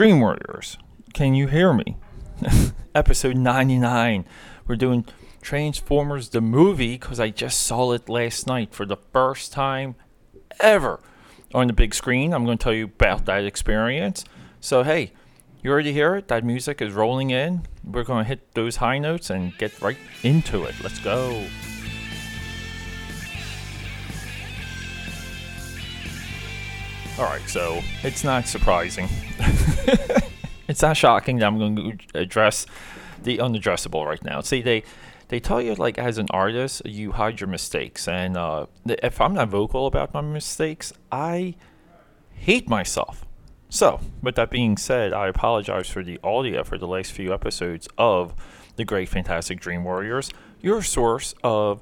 Dream Warriors, can you hear me? Episode 99. We're doing Transformers the movie because I just saw it last night for the first time ever on the big screen. I'm going to tell you about that experience. So, hey, you already hear it? That music is rolling in. We're going to hit those high notes and get right into it. Let's go. All right, so it's not surprising. it's not shocking that I'm going to address the unaddressable right now. See, they they tell you like as an artist, you hide your mistakes, and uh, if I'm not vocal about my mistakes, I hate myself. So, with that being said, I apologize for the audio for the last few episodes of the Great Fantastic Dream Warriors, your source of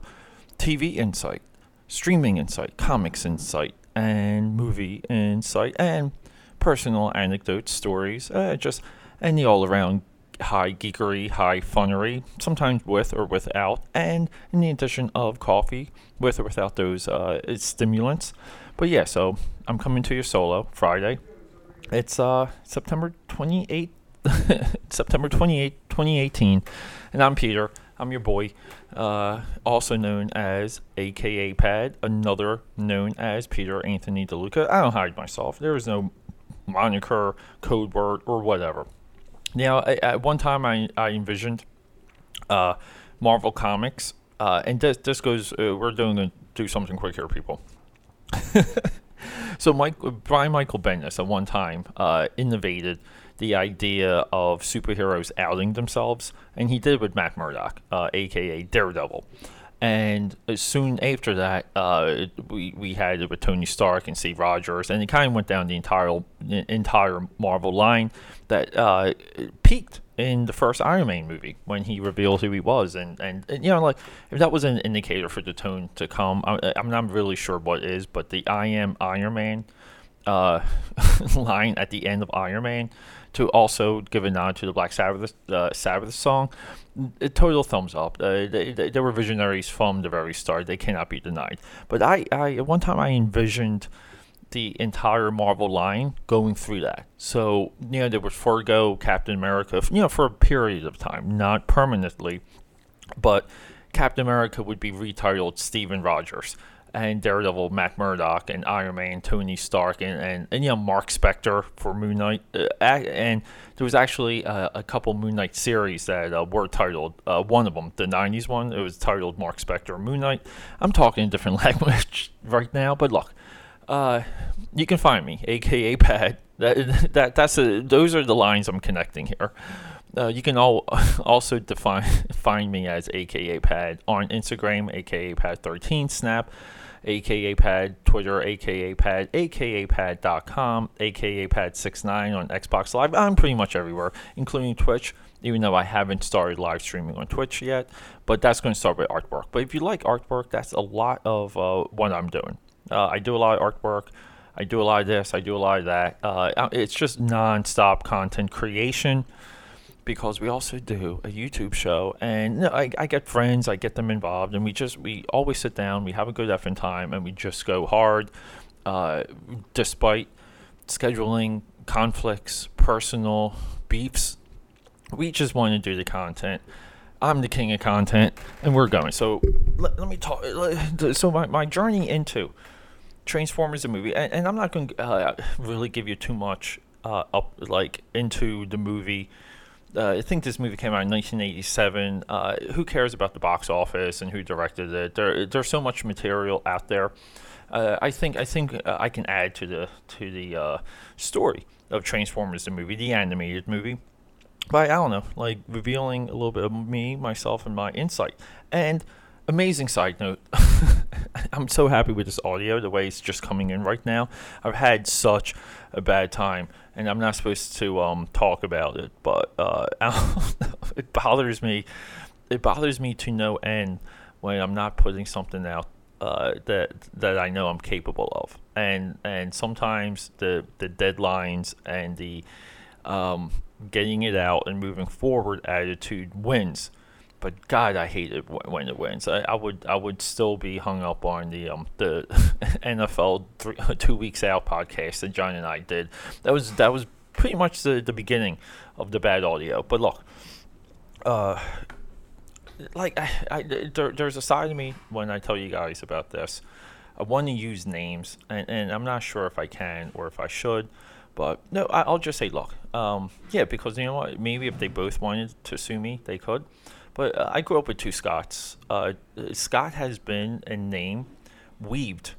TV insight, streaming insight, comics insight, and movie insight and personal anecdotes, stories, uh, just any all around high geekery, high funnery, sometimes with or without, and in the addition of coffee, with or without those uh, stimulants. But yeah, so I'm coming to you solo Friday. It's uh, September 28th, September 28th, 2018, and I'm Peter. I'm your boy, uh, also known as AKA Pad, another known as Peter Anthony DeLuca. I don't hide myself. There is no moniker, code word, or whatever. Now, at one time, I, I envisioned uh, Marvel Comics, uh, and this, this goes, uh, we're doing to do something quick here, people. so, Mike, Brian Michael Bendis at one time uh, innovated the idea of superheroes outing themselves, and he did with Matt Murdock, uh, aka Daredevil. And soon after that, uh, we we had it with Tony Stark and Steve Rogers, and it kind of went down the entire entire Marvel line that uh, peaked in the first Iron Man movie when he revealed who he was, and, and, and you know like if that was an indicator for the tone to come, I, I'm not really sure what is, but the I am Iron Man uh, line at the end of Iron Man to also give a nod to the Black Sabbath uh, Sabbath song. Total thumbs up. Uh, they, they, they, were visionaries from the very start. They cannot be denied. But I, I at one time I envisioned the entire Marvel line going through that. So you know there was Fargo, Captain America, you know for a period of time, not permanently, but Captain America would be retitled Steven Rogers and Daredevil, Matt Murdock, and Iron Man, Tony Stark, and, and, and you know Marc Spector for Moon Knight. Uh, and there was actually uh, a couple Moon Knight series that uh, were titled. Uh, one of them, the '90s one, it was titled Marc Spector Moon Knight. I'm talking a different language right now, but look, uh, you can find me, aka Pad. That, that that's a, those are the lines I'm connecting here. Uh, you can all also define find me as AKA Pad on Instagram, AKA Pad13, Snap, aka Pad, Twitter, aka Pad, aka Pad.com, aka Pad69 on Xbox Live. I'm pretty much everywhere, including Twitch, even though I haven't started live streaming on Twitch yet. But that's going to start with artwork. But if you like artwork, that's a lot of uh, what I'm doing. Uh, I do a lot of artwork. I do a lot of this. I do a lot of that. Uh, it's just non-stop content creation because we also do a YouTube show, and you know, I, I get friends, I get them involved, and we just we always sit down, we have a good effing time, and we just go hard, uh, despite scheduling conflicts, personal beefs. We just want to do the content. I'm the king of content, and we're going. So let, let me talk. So my, my journey into Transformers the movie, and, and I'm not going to uh, really give you too much uh, up like into the movie uh, I think this movie came out in 1987. Uh, who cares about the box office and who directed it? There, there's so much material out there. Uh, I think I think uh, I can add to the to the uh, story of Transformers the movie, the animated movie, by I don't know, like revealing a little bit of me, myself, and my insight. And amazing side note, I'm so happy with this audio, the way it's just coming in right now. I've had such a bad time and I'm not supposed to um, talk about it, but uh, it bothers me. It bothers me to no end when I'm not putting something out uh, that that I know I'm capable of, and and sometimes the the deadlines and the um, getting it out and moving forward attitude wins but God, I hate it when it wins. I, I, would I would still be hung up on the um the NFL three, two weeks out podcast that John and I did. That was that was pretty much the the beginning of the bad audio. But look, uh, like I, I there, there's a side of me when I tell you guys about this. I want to use names, and, and I'm not sure if I can or if I should. But no, I, will just say, look, um, yeah, because you know what? Maybe if they both wanted to sue me, they could. But uh, I grew up with two Scotts. Uh, Scott has been a name weaved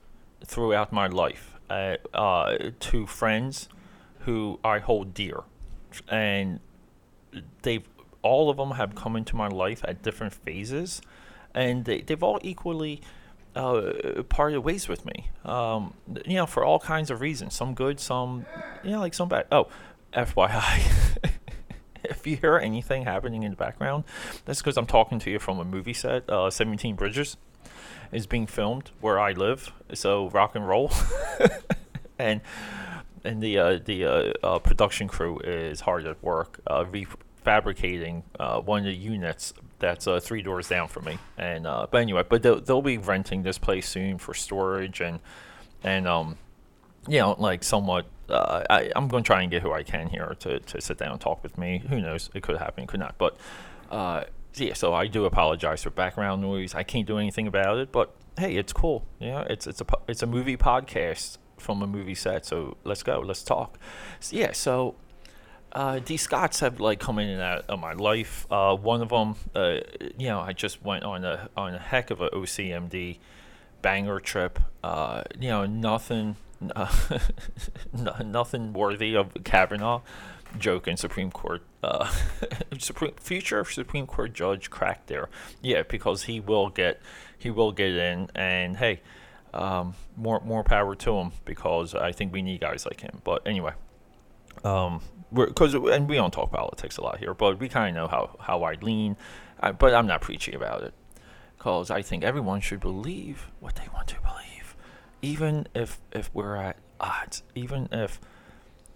throughout my life uh, uh to friends who I hold dear, and they've all of them have come into my life at different phases, and they, they've all equally uh, parted ways with me. Um, you know, for all kinds of reasons. Some good, some, you know, like some bad. Oh, FYI. if you hear anything happening in the background, that's because I'm talking to you from a movie set. Uh, 17 Bridges is being filmed where I live. So rock and roll. and and the uh, the uh, uh, production crew is hard at work uh, refabricating uh, one of the units that's three doors down from me. And but anyway, but they'll, they'll be renting this place soon for storage and and um, you know, like somewhat. Uh, I, I'm going to try and get who I can here to, to sit down and talk with me. Who knows? It could happen, could not. But uh, yeah, so I do apologize for background noise. I can't do anything about it, but hey, it's cool. Yeah, it's it's a it's a movie podcast from a movie set. So let's go. Let's talk. So, yeah. So uh, these Scotts have like come in and out of my life. Uh, one of them, uh, you know, I just went on a on a heck of a OCMD banger trip. Uh, you know, nothing, nothing worthy of Kavanaugh. Joke in Supreme Court, uh, Supreme future Supreme Court judge cracked there. Yeah, because he will get he will get in, and hey, um, more more power to him because I think we need guys like him. But anyway, um, because and we don't talk politics a lot here, but we kind of know how how I lean. I, but I'm not preaching about it because I think everyone should believe what they want to believe, even if if we're at odds, even if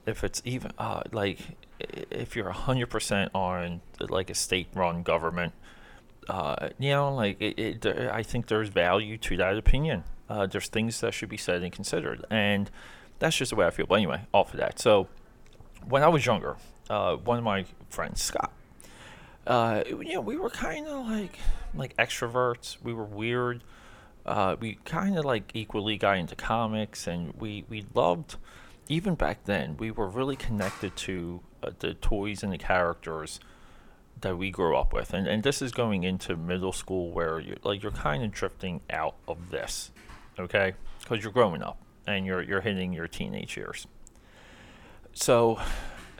if it's even uh, like if you're hundred percent on like a state-run government, uh, you know, like it, it, I think there's value to that opinion. Uh, there's things that should be said and considered, and that's just the way I feel. But anyway, off of that. So when I was younger, uh, one of my friends, Scott, uh, you know, we were kind of like like extroverts. We were weird. Uh, we kind of like equally got into comics, and we we loved. Even back then, we were really connected to uh, the toys and the characters that we grew up with, and and this is going into middle school where you're like you're kind of drifting out of this, okay? Because you're growing up and you're you're hitting your teenage years so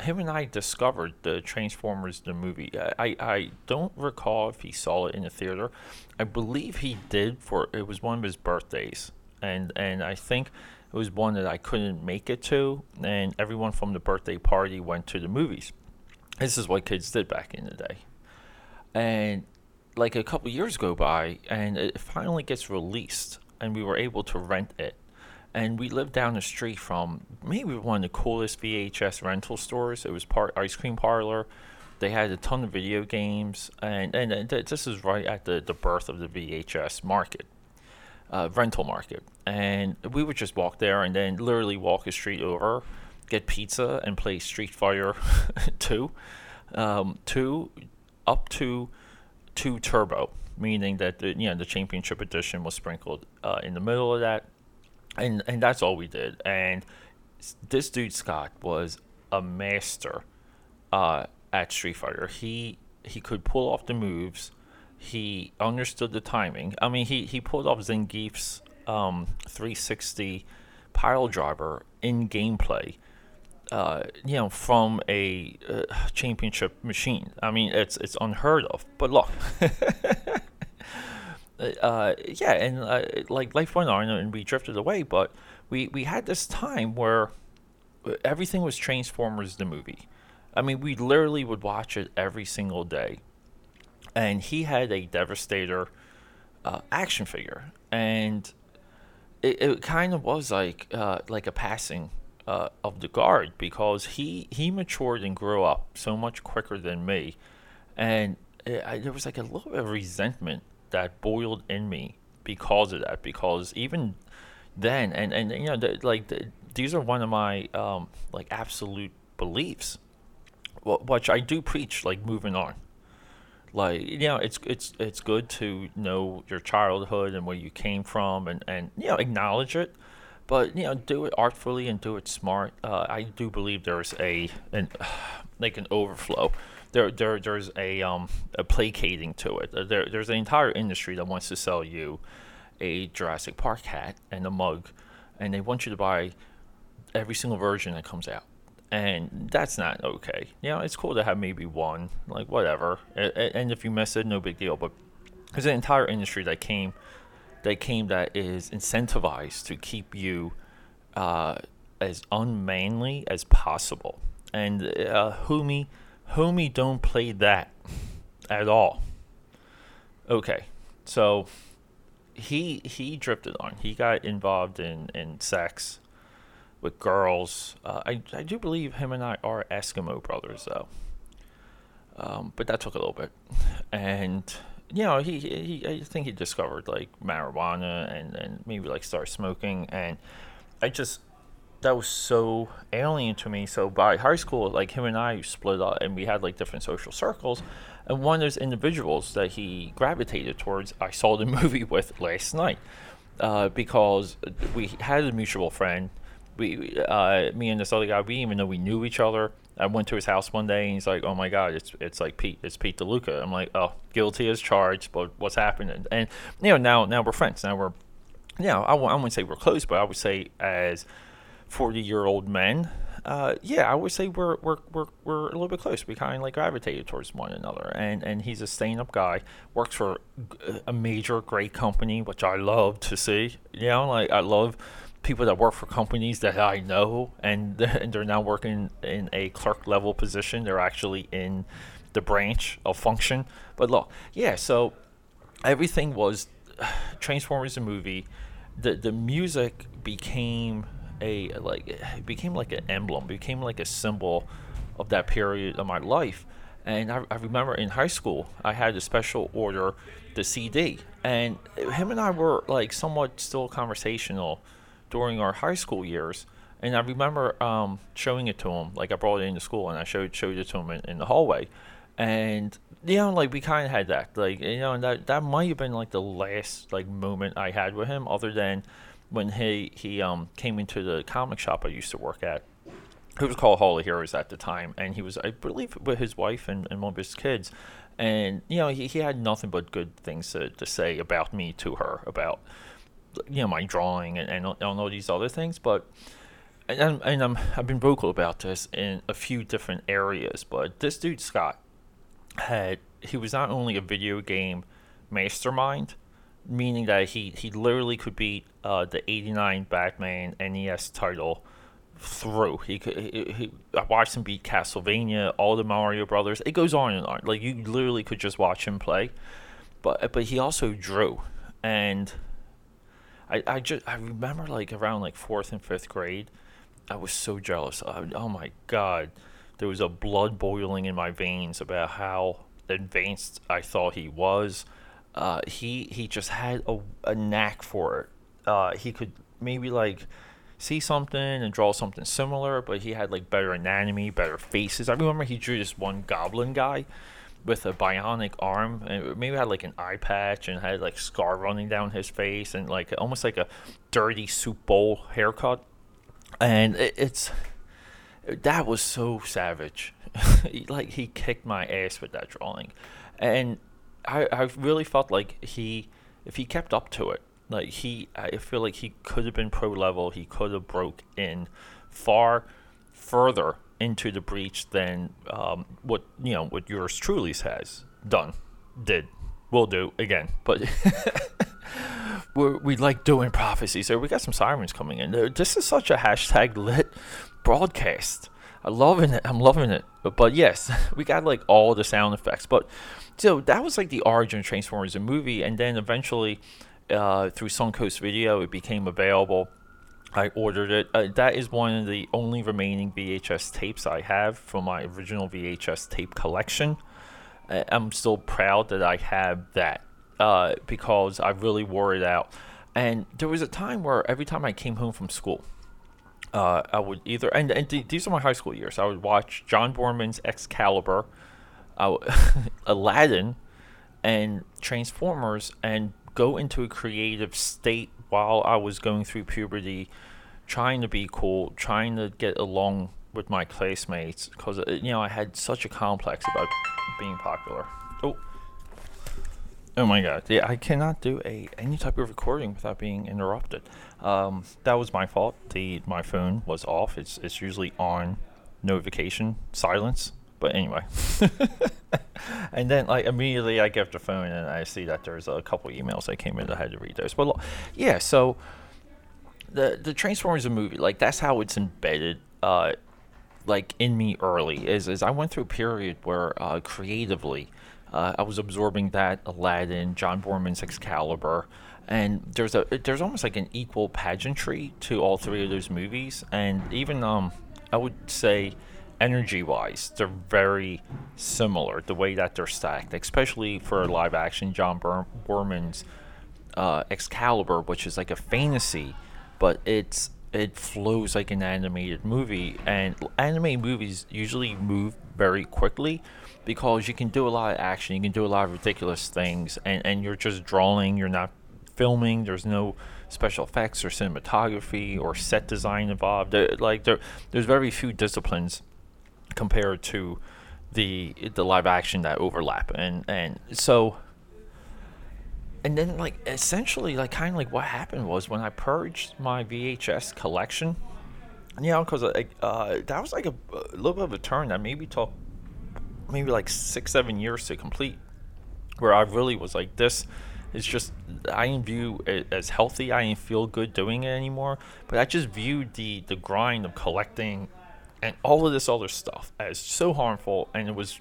him and I discovered the Transformers the movie. I, I don't recall if he saw it in the theater. I believe he did for it was one of his birthdays, and and I think it was one that I couldn't make it to, and everyone from the birthday party went to the movies. This is what kids did back in the day, and like a couple years go by, and it finally gets released, and we were able to rent it and we lived down the street from maybe one of the coolest VHS rental stores. It was part ice cream parlor. They had a ton of video games, and and, this is right at the, the birth of the VHS market, uh, rental market. And we would just walk there, and then literally walk a street over, get pizza, and play Street Fighter two, um, two, up to two turbo, meaning that the, you know the championship edition was sprinkled uh, in the middle of that and and that's all we did. And this dude Scott was a master uh, at Street Fighter. He he could pull off the moves. He understood the timing. I mean, he he pulled off Zangief's um, 360 pile driver in gameplay. Uh, you know, from a uh, championship machine. I mean, it's it's unheard of. But look, uh, yeah, and uh, like life went on and we drifted away, but we we had this time where everything was Transformers the movie. I mean, we literally would watch it every single day, and he had a Devastator uh, action figure, and it, it kind of was like uh, like a passing uh, of the guard because he he matured and grew up so much quicker than me, and it, I, there was like a little bit of resentment that boiled in me because of that. Because even then, and and you know, the, like the, these are one of my um, like absolute beliefs, which I do preach, like moving on. Like you know, it's it's it's good to know your childhood and where you came from, and and you know acknowledge it, but you know do it artfully and do it smart. Uh, I do believe there's a an like an overflow. There, there, there's a um a placating to it. There, there's an entire industry that wants to sell you a Jurassic Park hat and a mug, and they want you to buy every single version that comes out and that's not okay. You know, it's cool to have maybe one, like whatever. And if you miss it, no big deal. But there's an entire industry that came, that came that is incentivized to keep you uh, as unmanly as possible. And uh, Homie, Homie don't play that at all. Okay, so he he drifted on. He got involved in in sex with girls. Uh, I, I do believe him and I are Eskimo brothers, though. Um, but that took a little bit. And, you know, he, he I think he discovered, like, marijuana and, and maybe, like, started smoking. And I just, that was so alien to me. So by high school, like, him and I split up and we had, like, different social circles. And one of those individuals that he gravitated towards, I saw the movie with last night. Uh, because we had a mutual friend we, uh, me and this other guy, we even though we knew each other. I went to his house one day and he's like, "Oh my God, it's it's like Pete, it's Pete DeLuca." I'm like, "Oh, guilty as charged, but what's happening?" And you know, now now we're friends. Now we're, you know, I w- I wouldn't say we're close, but I would say as forty year old men, uh, yeah, I would say we're we're we're we're a little bit close. We kind of like gravitated towards one another, and and he's a stand up guy. Works for a major great company, which I love to see. You know, like I love people that work for companies that I know, and they're now working in a clerk level position. They're actually in the branch of function. But look, yeah, so everything was Transformers the movie. The the music became a like it became like an emblem, became like a symbol of that period of my life. And I, I remember in high school, I had a special order the CD, and him and I were like somewhat still conversational during our high school years. And I remember um, showing it to him. Like I brought it into school and I showed showed it to him in, in the hallway. And you know, like we kind of had that, like you know, and that that might have been like the last like moment I had with him, other than when he he um came into the comic shop I used to work at. It was called Hall of Heroes at the time, and he was, I believe, with his wife and, and one of his kids. And you know, he, he had nothing but good things to, to say about me to her about you know my drawing and, and, and all these other things but and, and I'm, I've been vocal about this in a few different areas but this dude Scott had he was not only a video game mastermind meaning that he, he literally could beat uh, the 89 Batman NES title through. He could. He, he, I watched him beat Castlevania, all the Mario Brothers. It goes on and on. Like you literally could just watch him play, but but he also drew, and I, I just I remember like around like fourth and fifth grade, I was so jealous. I, oh my god, there was a blood boiling in my veins about how advanced I thought he was. Uh, he he just had a, a knack for it. Uh, he could maybe like see something and draw something similar, but he had like better anatomy, better faces. I remember he drew this one goblin guy with a bionic arm and maybe had like an eye patch and had like scar running down his face and like almost like a dirty soup bowl haircut and it, it's that was so savage like he kicked my ass with that drawing and I, I really felt like he if he kept up to it like he i feel like he could have been pro level he could have broke in far further into the breach than um, what you know what yours truly has done, did, will do again. But we like doing prophecies. So we got some sirens coming in. This is such a hashtag lit broadcast. I'm loving it. I'm loving it. But, but yes, we got like all the sound effects. But so that was like the origin of Transformers, the movie, and then eventually uh, through Suncoast Video, it became available I ordered it. Uh, that is one of the only remaining VHS tapes I have from my original VHS tape collection. I'm still proud that I have that uh, because I really wore it out. And there was a time where every time I came home from school, uh, I would either and, and th- these are my high school years. I would watch John Boorman's Excalibur, Aladdin, and Transformers, and go into a creative state while I was going through puberty, trying to be cool, trying to get along with my classmates, because uh, you know I had such a complex about being popular. Oh. Oh my god! Yeah, I cannot do a any type of recording without being interrupted. Um, that was my fault. The my phone was off. It's it's usually on notification silence. But anyway, and then like immediately I get the phone and I see that there's a couple emails that came in. I had to read those. But yeah, so the the Transformers movie, like that's how it's embedded. Uh, like in me early is is I went through a period where uh, creatively uh, I was absorbing that Aladdin, John Boorman's Excalibur, and there's a there's almost like an equal pageantry to all three of those movies, and even um I would say energy wise they're very similar the way that they're stacked, especially for live action John Boorman's uh, Excalibur, which is like a fantasy, but it's it flows like an animated movie, and animated movies usually move very quickly because you can do a lot of action, you can do a lot of ridiculous things, and, and you're just drawing, you're not filming, there's no special effects or cinematography or set design involved. Like there, there's very few disciplines compared to the the live action that overlap, and and so. And then, like, essentially, like, kind of like what happened was when I purged my VHS collection, you know, because uh, that was like a, a little bit of a turn that maybe took maybe like six, seven years to complete, where I really was like, this is just, I didn't view it as healthy. I didn't feel good doing it anymore. But I just viewed the, the grind of collecting and all of this other stuff as so harmful, and it was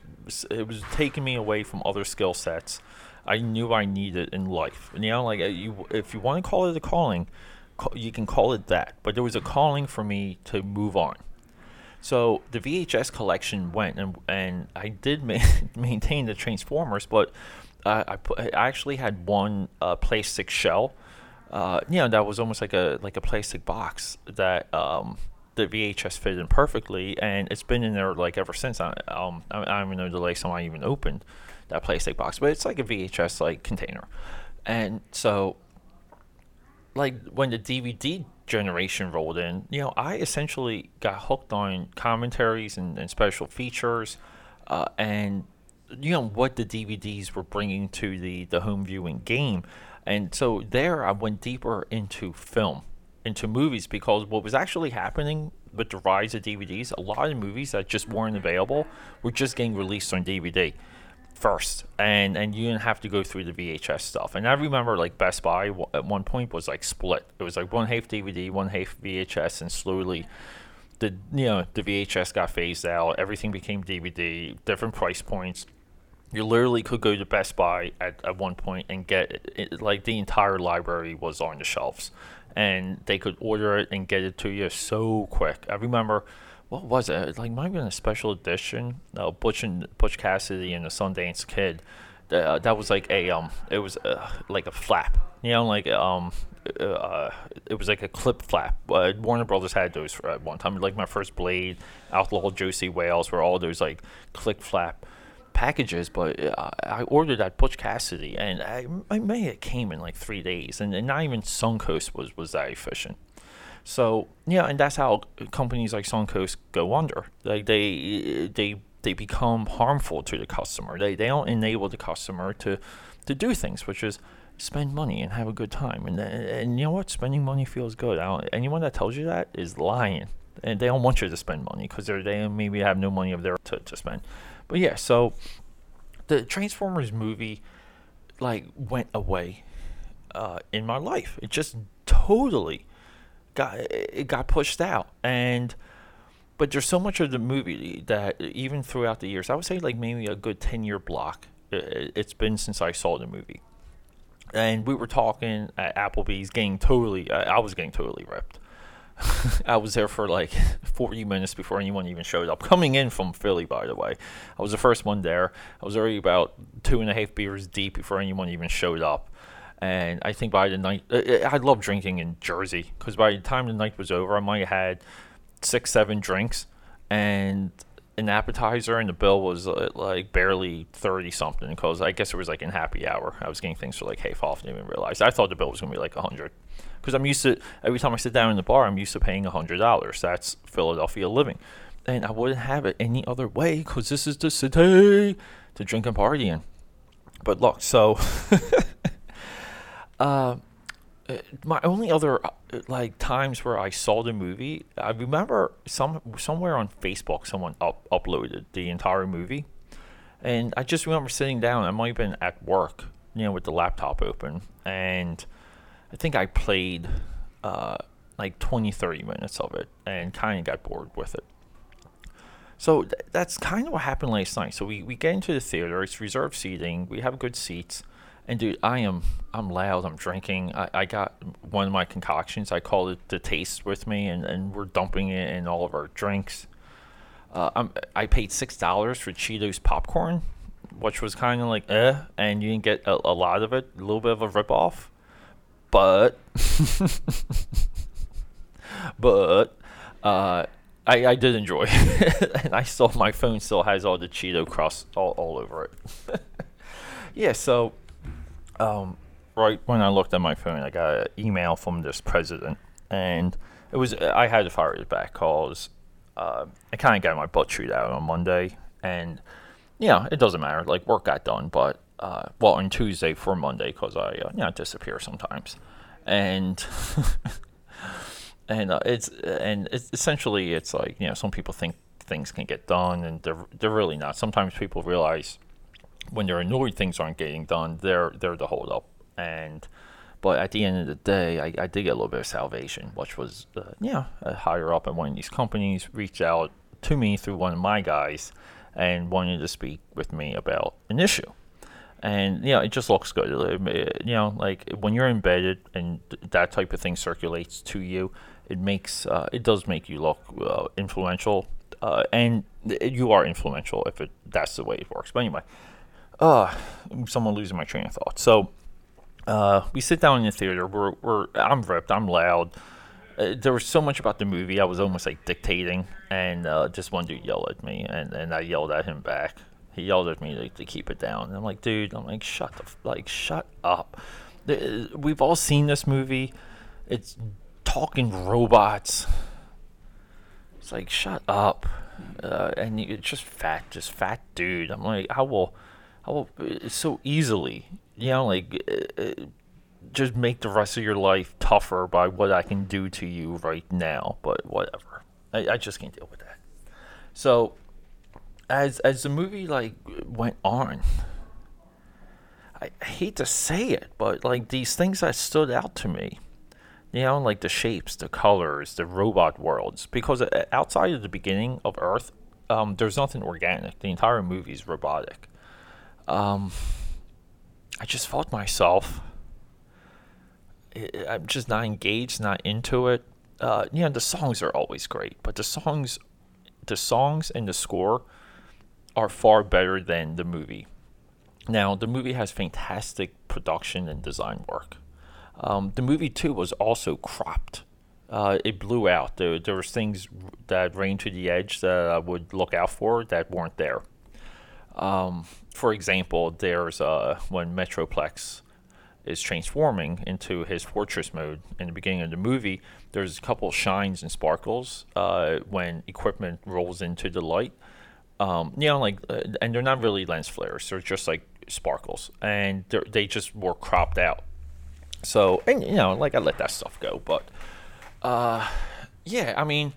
it was taking me away from other skill sets I knew I needed in life. And, you know, like uh, you, if you want to call it a calling, you can call it that. But there was a calling for me to move on. So the VHS collection went, and and I did ma- maintain the Transformers, but I, put, I actually had one uh, plastic shell. Uh, you know, that was almost like a like a plastic box that um, the VHS fit in perfectly, and it's been in there like ever since. I um I, I don't even know the last time I even opened that plastic box, but it's like a VHS like container, and so like when the DVD generation rolled in, you know, I essentially got hooked on commentaries and, and special features, uh, and you know what the DVDs were bringing to the the home viewing game, and so there I went deeper into film, into movies because what was actually happening with the rise of DVDs, a lot of movies that just weren't available were just getting released on DVD first and and you didn't have to go through the VHS stuff. And I remember like Best Buy at one point was like split. It was like one half DVD, one half VHS, and slowly the you know the VHS got phased out. Everything became DVD, different price points. You literally could go to Best Buy at, at one point and get it, it, like the entire library was on the shelves, and they could order it and get it to you so quick. I remember what was it? Like might have been a special edition. Uh, Butch and Butch Cassidy and the Sundance Kid. Uh, that was like a um, it was uh, like a flap. You know, like um, uh, it was like a clip flap. Uh, Warner Brothers had those for at one time. Like my first Blade, Outlaw Josey Wales, were all those like click flap packages. But uh, I ordered that Butch Cassidy, and I, I may it came in like three days, and, and not even Suncoast was was that efficient. So yeah, and that's how companies like Suncoast go under. Like they they they become harmful to the customer. They they don't enable the customer to to do things, which is spend money and have a good time. And and you know what? Spending money feels good. anyone that tells you that is lying. And they don't want you to spend money because they maybe have no money of their to, to spend. But yeah, so the Transformers movie like went away uh, in my life. It just totally got it got pushed out. And but there's so much of the movie that even throughout the years i would say like maybe a good 10 year block it's been since i saw the movie. And we were talking at applebee's getting totally i was getting totally ripped I was there for like 40 minutes before anyone even showed up. Coming in from Philly, by the way. I was the first one there. I was already about two and a half beers deep before anyone even showed up And I think by the night, I love drinking in Jersey because by the time the night was over, I might have had six, seven drinks and an appetizer, and the bill was uh, like barely 30 something because I guess it was like in happy hour. I was getting things for like half off, didn't even realize. I thought the bill was going to be like 100 because I'm used to, every time I sit down in the bar, I'm used to paying $100. That's Philadelphia living. And I wouldn't have it any other way because this is the city to drink and party in. But look, so. uh, uh, my only other uh, like times where I saw the movie, I remember some somewhere on Facebook someone up, uploaded the entire movie, and I just remember sitting down. I might have been at work, you know, with the laptop open, and I think I played uh, like 20, 30 minutes of it, and kind of got bored with it. So th- that's kind of what happened last night. So we, we get into the theater. It's reserved seating. We have good seats and dude, I am I'm loud. I'm drinking. I, I got one of my concoctions. I call it the taste with me, and, and we're dumping it in all of our drinks. Uh, I'm, I paid six dollars for Cheetos popcorn, which was kind of like eh, and you didn't get a, a lot of it. A little bit of a ripoff, but but uh, I, I did enjoy it, and I still my phone still has all the Cheeto crust all, all over it. yeah, so um, right when I looked at my phone, I got an email from this president, and it was I had to fire it back because uh, I kind of got my butt chewed out on Monday, and yeah, it doesn't matter. Like work got done, but uh, well, on Tuesday for Monday because I uh, you know disappear sometimes, and. and uh, it's and it's essentially it's like you know some people think things can get done and they're they're really not. Sometimes people realize when they're annoyed things aren't getting done, they're they're the holdup. And but at the end of the day, I, I did get a little bit of salvation, which was uh, yeah, higher up at one of these companies reached out to me through one of my guys and wanted to speak with me about an issue. And you know, it just looks good. You know, like when you're embedded and that type of thing circulates to you, it makes uh, it does make you look uh, influential, uh, and you are influential if it that's the way it works. But anyway, uh, someone losing my train of thought. So uh, we sit down in the theater. We're, we're I'm ripped. I'm loud. Uh, there was so much about the movie. I was almost like dictating, and uh, just one dude yelled at me, and, and I yelled at him back. He yelled at me to, to keep it down. And I'm like, dude, I'm like, shut the, f- like, shut up. We've all seen this movie. It's talking robots. It's like, shut up. Uh, and it's just fat, just fat dude. I'm like, I will oh, so easily, you know, like uh, uh, just make the rest of your life tougher by what I can do to you right now. But whatever, I, I just can't deal with that. So, as as the movie like went on, I, hate to say it, but like these things that stood out to me you know, like the shapes, the colors, the robot worlds. Because uh, outside of the beginning of Earth, um, there's nothing organic. The entire movie is robotic um, I just felt myself. I'm just not engaged, not into it. Uh, you know, the songs are always great, but the songs, the songs and the score are far better than the movie. Now, the movie has fantastic production and design work. Um, the movie too was also cropped. Uh, it blew out. There, there was things that ran to the edge that I would look out for that weren't there. Um, for example, there's uh, when Metroplex is transforming into his fortress mode in the beginning of the movie, there's a couple shines and sparkles uh, when equipment rolls into the light. Um, you know, like, uh, and they're not really lens flares; they're just like sparkles, and they just were cropped out. So, and you know, like I let that stuff go, but uh, yeah, I mean,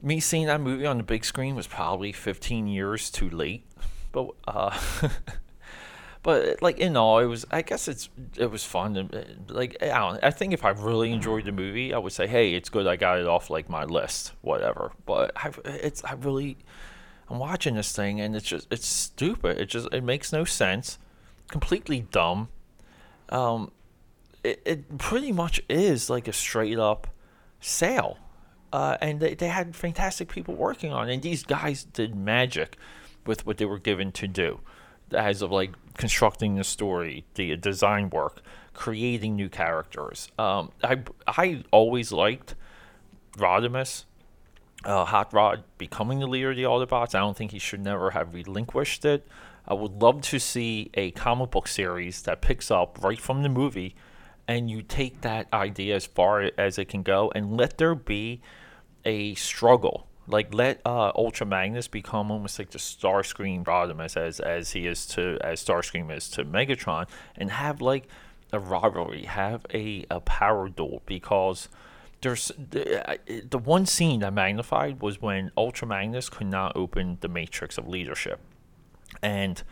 me seeing that movie on the big screen was probably 15 years too late but uh, but like in all, it was. I guess it's it was fun. And, uh, like I don't. I think if I really enjoyed the movie, I would say, hey, it's good. I got it off like my list, whatever. But I, it's I really, I'm watching this thing and it's just it's stupid. It just it makes no sense. Completely dumb. Um, it it pretty much is like a straight up sale. Uh, and they, they had fantastic people working on it. And these guys did magic with what they were given to do as of like constructing the story, the design work, creating new characters. Um, I I always liked Rodimus, uh, Hot Rod becoming the leader of the Autobots. I don't think he should never have relinquished it. I would love to see a comic book series that picks up right from the movie, and you take that idea as far as it can go, and let there be a struggle. Like let uh, Ultra Magnus become almost like the Starscream Rodimus as as he is to as Starscream is to Megatron, and have like a rivalry, have a, a power duel because there's the, the one scene that magnified was when Ultra Magnus could not open the matrix of leadership, and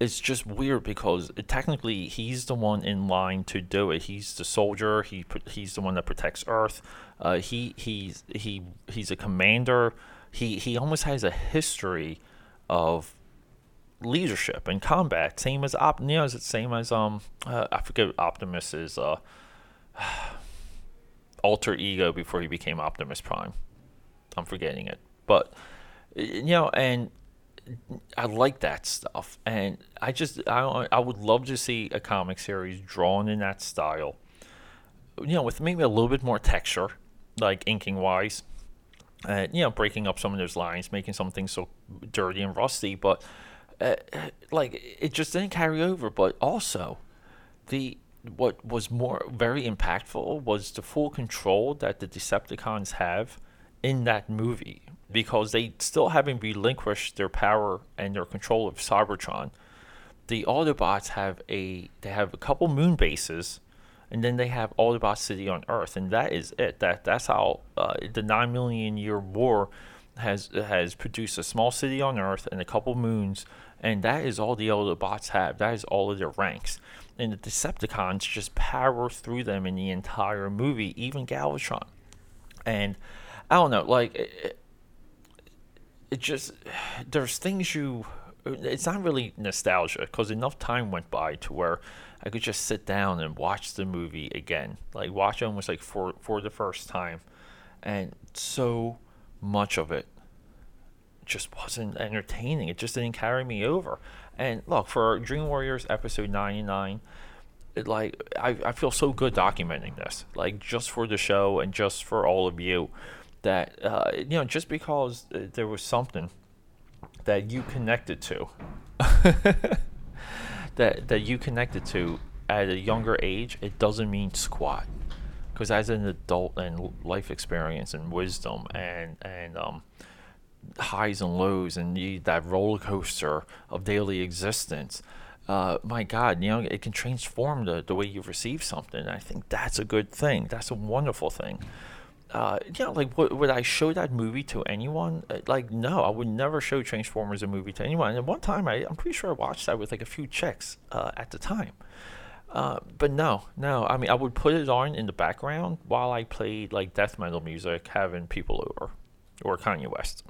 it's just weird because technically he's the one in line to do it. He's the soldier. He he's the one that protects Earth. Uh, he he's he he's a commander. He he almost has a history of leadership and combat. Same as Op, you know, is it same as um uh, I forget Optimus's uh alter ego before he became Optimus Prime. I'm forgetting it, but you know, and I like that stuff, and I just I I would love to see a comic series drawn in that style. You know, with maybe a little bit more texture, like inking wise, and you know, breaking up some of those lines, making something so dirty and rusty, but uh, like it just didn't carry over. But also, the what was more very impactful was the full control that the Decepticons have in that movie because they still haven't relinquished their power and their control of Cybertron. The Autobots have a they have a couple moon bases, and then they have Autobot City on Earth, and that is it. That that's how uh, the nine million year war has has produced a small city on Earth and a couple moons, and that is all the Autobots have. That is all of their ranks and the Decepticons just power through them in the entire movie, even Galvatron. And I don't know, like it, it just there's things you. It's not really nostalgia because enough time went by to where I could just sit down and watch the movie again, like watch it almost like for for the first time, and so much of it just wasn't entertaining. It just didn't carry me over. And look, for Dream Warriors episode 99, it, like I, I feel so good documenting this, like just for the show and just for all of you, that uh, you know, just because uh, there was something that you connected to, that that you connected to at a younger age, it doesn't mean squat. Because as an adult and life experience and wisdom and and um, highs and lows and you, that roller coaster of daily existence. Uh, my God, you know, it can transform the, the way you receive something. I think that's a good thing. That's a wonderful thing. Uh, you know, like, would, would I show that movie to anyone? Uh, like, no, I would never show Transformers a movie to anyone. And one time, I, I'm pretty sure I watched that with like a few chicks uh, at the time. Uh, but no, no. I mean, I would put it on in the background while I played like death metal music, having people over or Kanye West.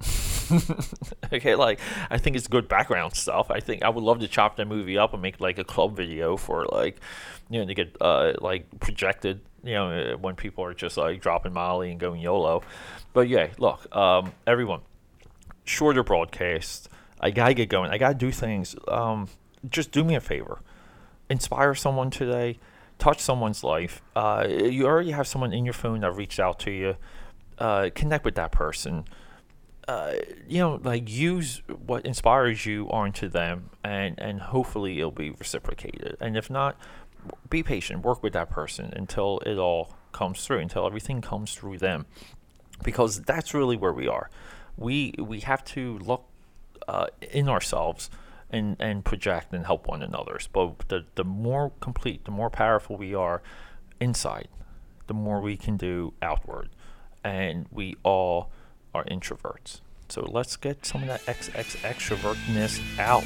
okay, like I think it's good background stuff. I think I would love to chop that movie up and make like a club video for like, you know, to get uh like projected. You know, when people are just like dropping Molly and going YOLO. But yeah, look, um, everyone, shorter broadcast. I gotta get going. I gotta do things. Um, just do me a favor, inspire someone today, touch someone's life. Uh, you already have someone in your phone that reached out to you uh, connect with that person. Uh, you know, like use what inspires you onto them, and and hopefully it'll be reciprocated. And if not, be patient. Work with that person until it all comes through, until everything comes through them, because that's really where we are. We we have to look uh, in ourselves and and project and help one another. But the the more complete, the more powerful we are inside, the more we can do outward and we all are introverts. So let's get some of that XX extrovertness out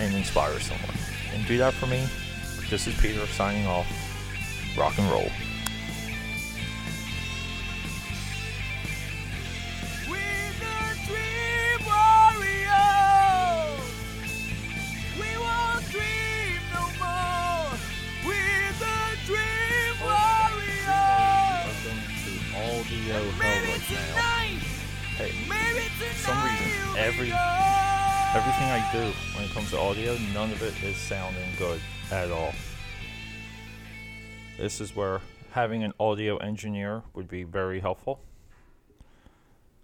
and inspire someone. And do that for me. This is Peter signing off. Rock and roll. Audio hell right now. Hey, for some reason, every everything I do when it comes to audio, none of it is sounding good at all. This is where having an audio engineer would be very helpful.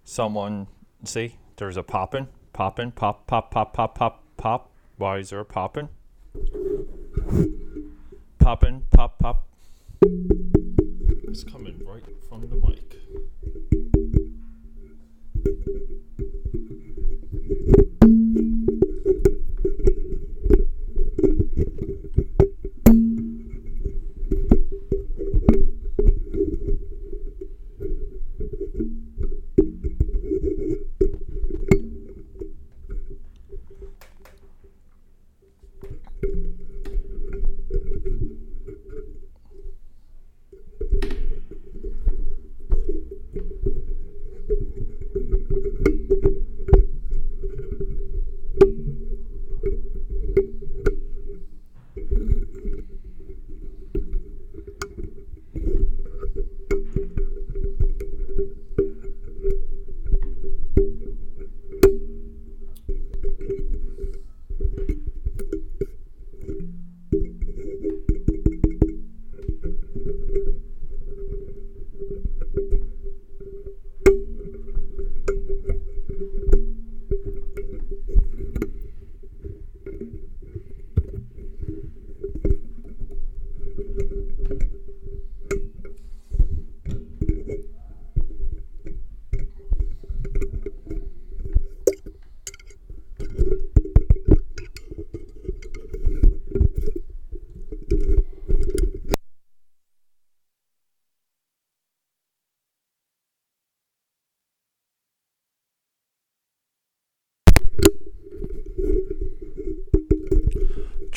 Someone, see, there's a popping, popping, pop, pop, pop, pop, pop, pop. Why is there a popping? Poppin', pop, pop. It's coming right from the mic.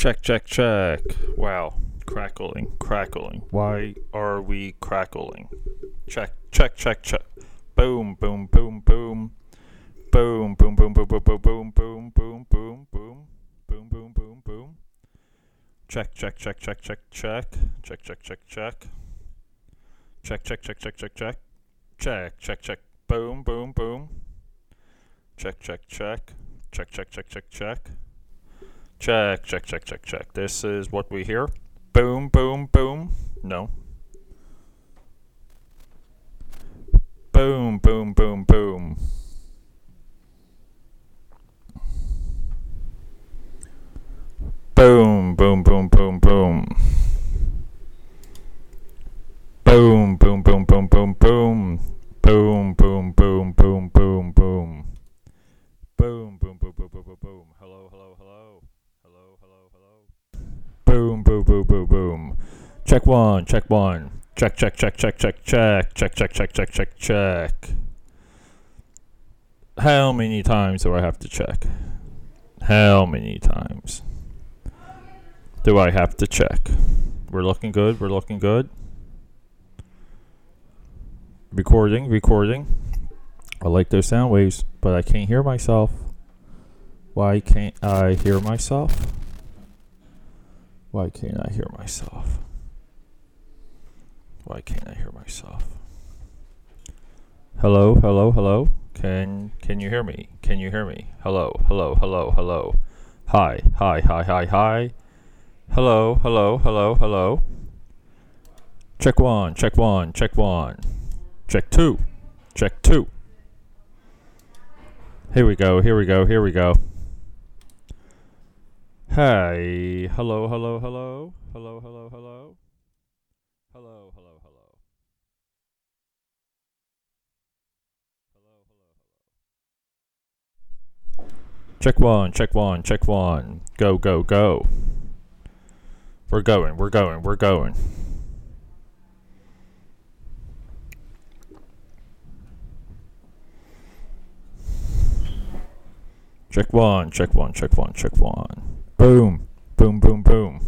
Check, check, check. Wow. Crackling, crackling. Why are we crackling? Check, check, check, check. Boom, boom, boom, boom. Boom, boom, boom, boom, boom, boom, boom, boom, boom, boom, boom. Boom, boom, boom, boom. Check, check, check, check, check, check. Check, check, check, check. Check, check, check, check, check, check. Check, check, check. Boom, boom, boom. Check, check, check. Check, check, check, check, check. Check, check, check, check, check. This is what we hear. Boom, boom, boom. No. Boom, boom, boom, boom. Boom, boom, boom. One, check one. Check, check, check, check, check, check, check, check, check, check, check, check. How many times do I have to check? How many times do I have to check? We're looking good, we're looking good. Recording, recording. I like those sound waves, but I can't hear myself. Why can't I hear myself? Why can't I hear myself? Why can't I hear myself? Hello, hello, hello. Can can you hear me? Can you hear me? Hello, hello, hello, hello. Hi, hi, hi, hi, hi. Hello, hello, hello, hello. Check one, check one, check one. Check two. Check two. Here we go, here we go, here we go. Hi. Hello, hello, hello. Hello, hello, hello hello, hello. Hello, hello, hello. Check one, check one, check one. Go, go, go. We're going, we're going, we're going. Check one, check one, check one, check one. Boom, boom, boom, boom.